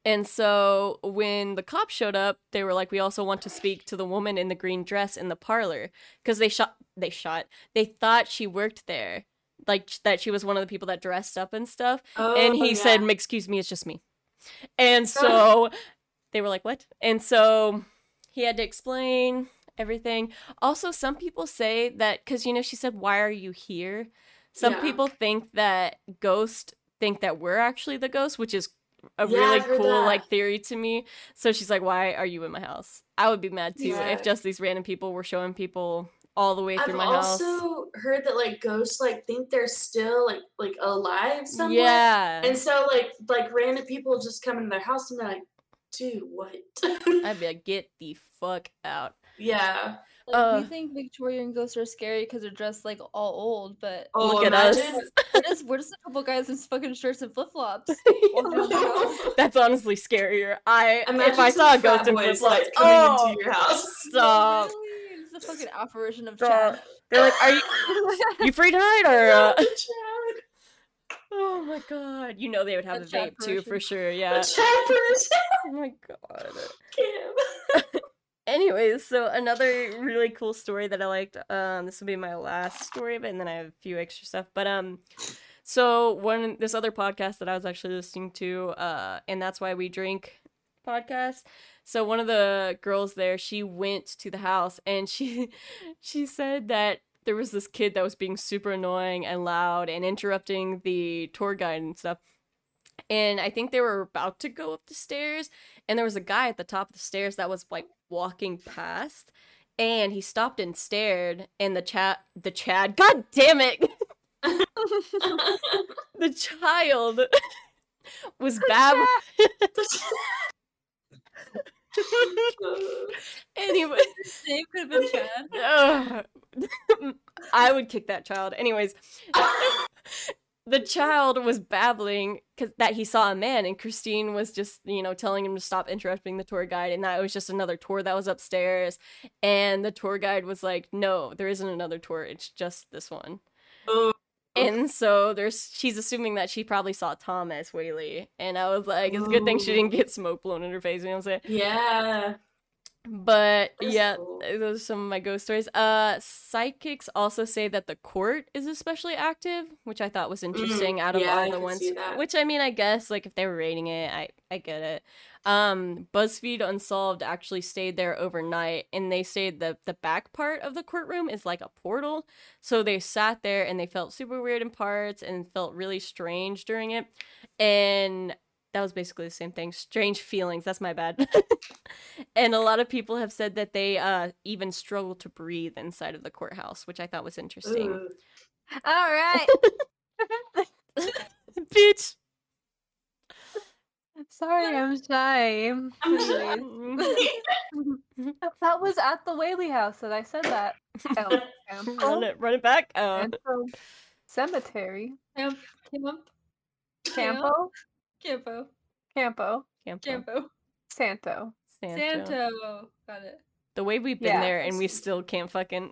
and so when the cops showed up, they were like, "We also want to speak to the woman in the green dress in the parlor because they shot. They shot. They thought she worked there." Like that she was one of the people that dressed up and stuff and oh, he Oh, said, "Excuse me, it's just me." And so they were like, "What?" And so he had to explain everything. Also, some people say that because you know she said, "Why are you here?" Some Yeah. people think that ghosts think that we're actually the ghost, which is a Yeah, really cool that. like theory to me. So she's like, "Why are you in my house?" I would be mad too Yeah. if just these random people were showing people all the way through I've my house. also heard that like ghosts like think they're still like like alive somewhere. Yeah, And so like like random people just come into their house and they're like, dude, what? I'd be like, "Get the fuck out." yeah. Like, Uh. we think Victorian ghosts are scary because they're dressed like all old, but Oh, Look at us. <laughs> we're just we're just a couple guys in fucking shirts and flip flops. <laughs> <laughs> That's honestly scarier. I Imagine if I saw a ghost in flip boys, flops, like, coming oh, into your house. stop. It's a fucking apparition of. Chad. They're like, "Are you <laughs> you free tonight or?" Uh... Chad. Oh my god! You know they would have A a vape too for sure. Yeah. Chad. <laughs> Oh my god. Kim. <laughs> Anyways, so another really cool story that I liked. Um, this will be my last story of it, and then I have a few extra stuff. But um, so one this other podcast that I was actually listening to, uh, and that's why we drink podcast. So one of the girls there, she went to the house, and she <laughs> she said that there was this kid that was being super annoying and loud and interrupting the tour guide and stuff. and I think they were about to go up the stairs, and there was a guy at the top of the stairs that was like walking past, and he stopped and stared, and the chat, the Chad, god damn it, <laughs> <laughs> the child was bab. Anyway, Name could have been Chad. I would kick that child. Anyways, the child was babbling because that he saw a man, and Christine was just you know telling him to stop interrupting the tour guide, and that it was just another tour that was upstairs. And the tour guide was like, "No, there isn't another tour. It's just this one." Oh, And so there's she's assuming that she probably saw Thomas Whaley, and I was like, it's a good thing she didn't get smoke blown in her face. You know what I'm saying? yeah. But That's yeah, cool. those are some of my ghost stories. Uh, psychics also say that the court is especially active, which I thought was interesting. out of Mm, yeah, all the ones, which I mean, I guess like if they were rating it, I I get it. Um, BuzzFeed Unsolved actually stayed there overnight, and they say the the back part of the courtroom is like a portal. So they sat there and they felt super weird in parts and felt really strange during it, and that was basically the same thing. Strange <laughs> feelings. That's my bad. <laughs> and a lot of people have said that they uh even struggle to breathe inside of the courthouse, which I thought was interesting. Ooh. All right. <laughs> Bitch. Sorry, I'm shy. I'm <laughs> shy. <laughs> that was at the Whaley house that I said that. El <laughs> run it, run it back. Uh, Central Cemetery. Camp, camp, Campo? Campo, Campo. Campo. Campo, Santo. Santo. Santo. Got it. The way we've been Yeah. there and we still can't fucking.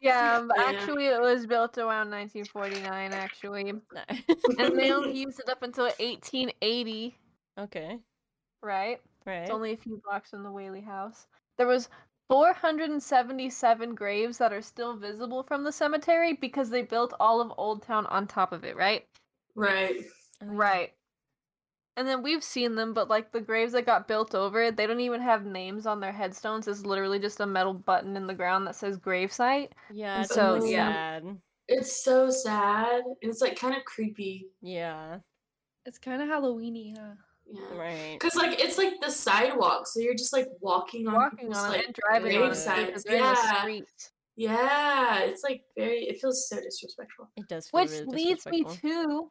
Yeah, but Yeah. actually it was built around 1949 actually. And they only used it up until 1880, okay. right? Right. It's only a few blocks from the Whaley house. There was 477 graves that are still visible from the cemetery because they built all of Old Town on top of it, right? Right. Oh, right. And then we've seen them, but like the graves that got built over it, they don't even have names on their headstones. It's literally just a metal button in the ground that says gravesite. Yeah. It's So, so yeah. sad. It's so sad. and It's like kind of creepy. Yeah. It's kind of Halloweeny, huh? Yeah. Right. Cause like it's like the sidewalk, so you're just like walking on Walking on it like, and driving on it gravesites. because they're in the Yeah. street. Yeah, it's like very. It feels so disrespectful. It does feel Which really leads me to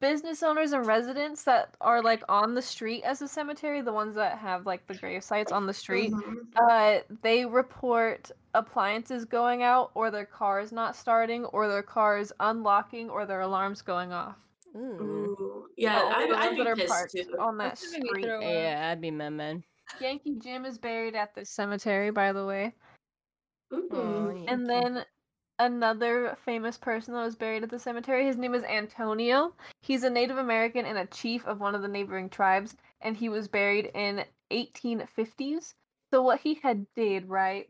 business owners and residents that are like on the street as a cemetery, the ones that have like the grave sites on the street. Mhm. Uh, they report appliances going out, or their cars not starting, or their cars unlocking, or their alarms going off. Ooh. Ooh, yeah, The only I'd, I'd ones that be pissed parked too. on that That's gonna make me street. Yeah, I'd be mad, man. Yankee Jim is buried at the cemetery, by the way. Ooh. Aw, And then another famous person that was buried at the cemetery, his name is Antonio. He's a Native American and a chief of one of the neighboring tribes, and he was buried in 1850s. So what he had did, right?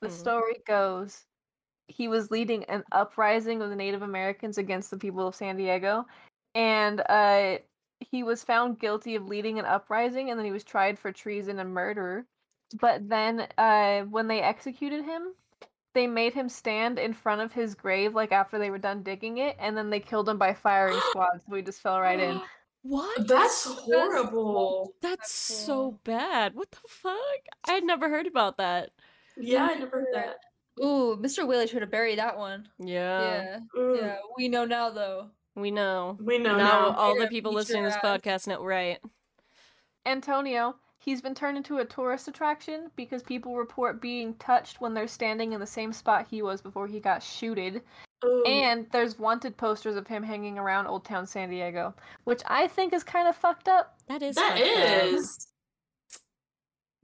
The Mhm. story goes he was leading an uprising of the Native Americans against the people of San Diego, and uh, he was found guilty of leading an uprising, and then he was tried for treason and murder. But then, uh, when they executed him, they made him stand in front of his grave, like after they were done digging it, and then they killed him by firing <gasps> squad, so he just fell right in. What? That's horrible. That's That's so cool. bad. What the fuck? I had never heard about that. Yeah, I never heard that. Ooh, Mr. Whaley should have buried that one. Yeah. yeah, Ooh, yeah. We know now, though. We know. We know now now. all the people listening to this podcast know right. Antonio, he's been turned into a tourist attraction because people report being touched when they're standing in the same spot he was before he got shooted. Ooh. And there's wanted posters of him hanging around Old Town San Diego, which I think is kind of fucked up. That is. That is.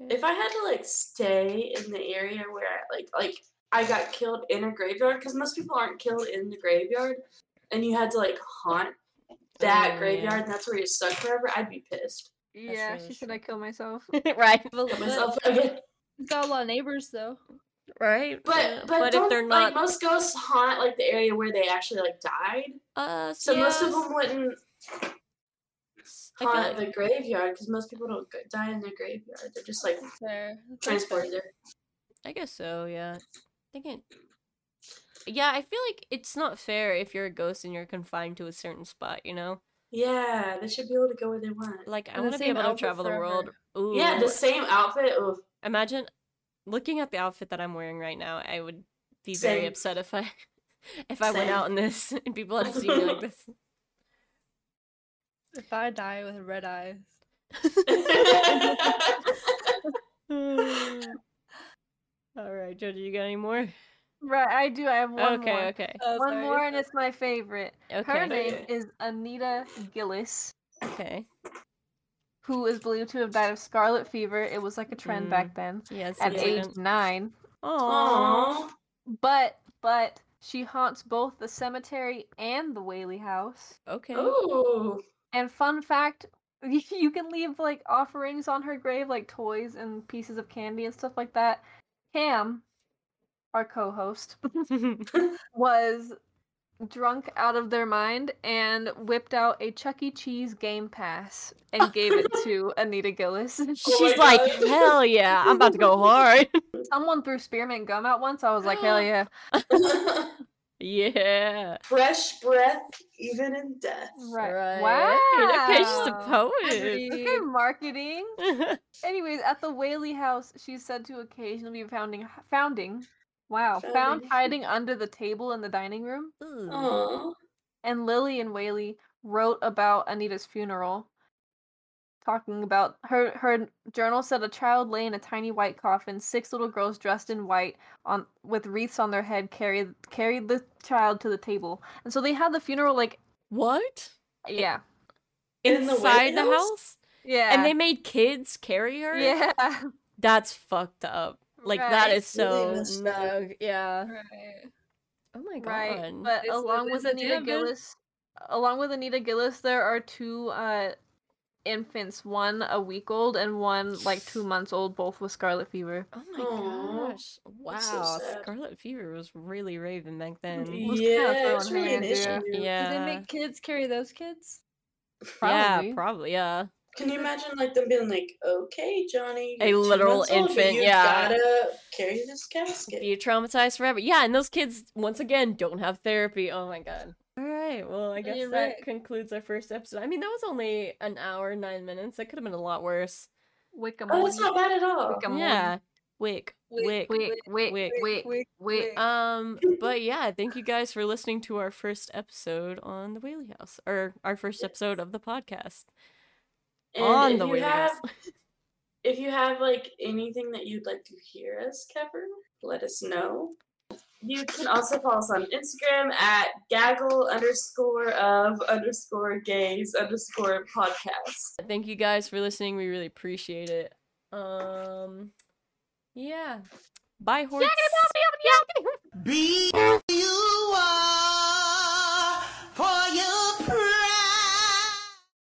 up. If I had to like stay in the area where I, like like I got killed in a graveyard because most people aren't killed in the graveyard, and you had to like haunt that Oh, graveyard, yeah. and that's where you're stuck forever, I'd be pissed. Yeah, really she said. I kill myself. <laughs> right. But Kill myself again. He's got a lot of neighbors, though. Right. But Yeah, but, if they're like not most ghosts haunt like the area where they actually like died. uh So most of them wouldn't I feel haunt like- the graveyard because most people don't go- die in the graveyard. They're just like There. Transported there. I guess so, yeah. I think it Yeah, I feel like it's not fair if you're a ghost and you're confined to a certain spot, you know? Yeah, they should be able to go where they want. Like I want to be able to outfit travel the world. Ooh. Yeah, the same outfit. Ooh. Imagine looking at the outfit that I'm wearing right now. I would be very upset if I <laughs> if I went out in this and people had to see me like <laughs> this. If I die with red eyes. <laughs> All right, Jody, you got any more? Right, I do. I have one okay, more. okay, Oh, One sorry. more, and it's my favorite. okay, Her name is Anita Gillis, okay. who is believed to have died of scarlet fever. It was like a trend Mm. back then. Yes, At Yeah. age nine, Aww. Aww. but but she haunts both the cemetery and the Whaley House. Okay. Ooh. And fun fact, <laughs> you can leave like offerings on her grave, like toys and pieces of candy and stuff like that. Cam, our co-host, <laughs> <laughs> was drunk out of their mind and whipped out a Chuck E. Cheese Game Pass and gave it to <laughs> Anita Gillis. Oh She's my like, God. hell yeah, I'm about to go hard. Someone threw spearmint gum out once. I was like, hell yeah. <gasps> yeah. Fresh breath, even in death. Right. Right. Wow. Okay, she's a poet. Okay, marketing. Anyways, at the Whaley house, she's said to occasionally be founding, founding, wow, found Founding. hiding under the table in the dining room. Mm. Aww. And Lillian Whaley wrote about Anita's funeral, talking about her. Her journal said a child lay in a tiny white coffin. Six little girls dressed in white on with wreaths on their head carried carried the child to the table. And so they had the funeral like What? yeah, In the Inside the House? house? yeah, And they made kids carry her? yeah. <laughs> That's fucked up. Like that Right. is Really so messed snug. Yeah. Right. Oh my god. Right, but It's- along it's with Anita damn good- Gillis, along with Anita Gillis, there are two uh infants, one a week old and one like two months old, both with scarlet fever. Oh my Aw, gosh. Wow. so. Scarlet fever was really raving back then. was kinda Yeah, it's throwing really an hands, yeah. issue. Yeah. Do they make kids carry those kids? Probably. Yeah, probably, yeah. Can you imagine like them being like, "Okay, Johnny, A literal months old, infant, yeah. gotta carry this casket." Be traumatized forever. Yeah, and those kids once again don't have therapy. Oh my god. All right. Well, I guess You're that right. concludes our first episode. I mean, that was only an hour, nine minutes. That could have been a lot worse. Wickham. Oh, it's not bad at all. Wickham. Yeah. Wick. Wick. Wait, wait, Wick. wait, wait, wait. Um, <laughs> but yeah, thank you guys for listening to our first episode on the Whaley House, or our first episode of the podcast And on if the you Whaley have, if you have like anything that you'd like to hear us cover, let us know. You can also follow us on Instagram at gaggle underscore of underscore gays underscore podcast. Thank you guys for listening. We really appreciate it. Um, yeah. Bye, horse. Be you are.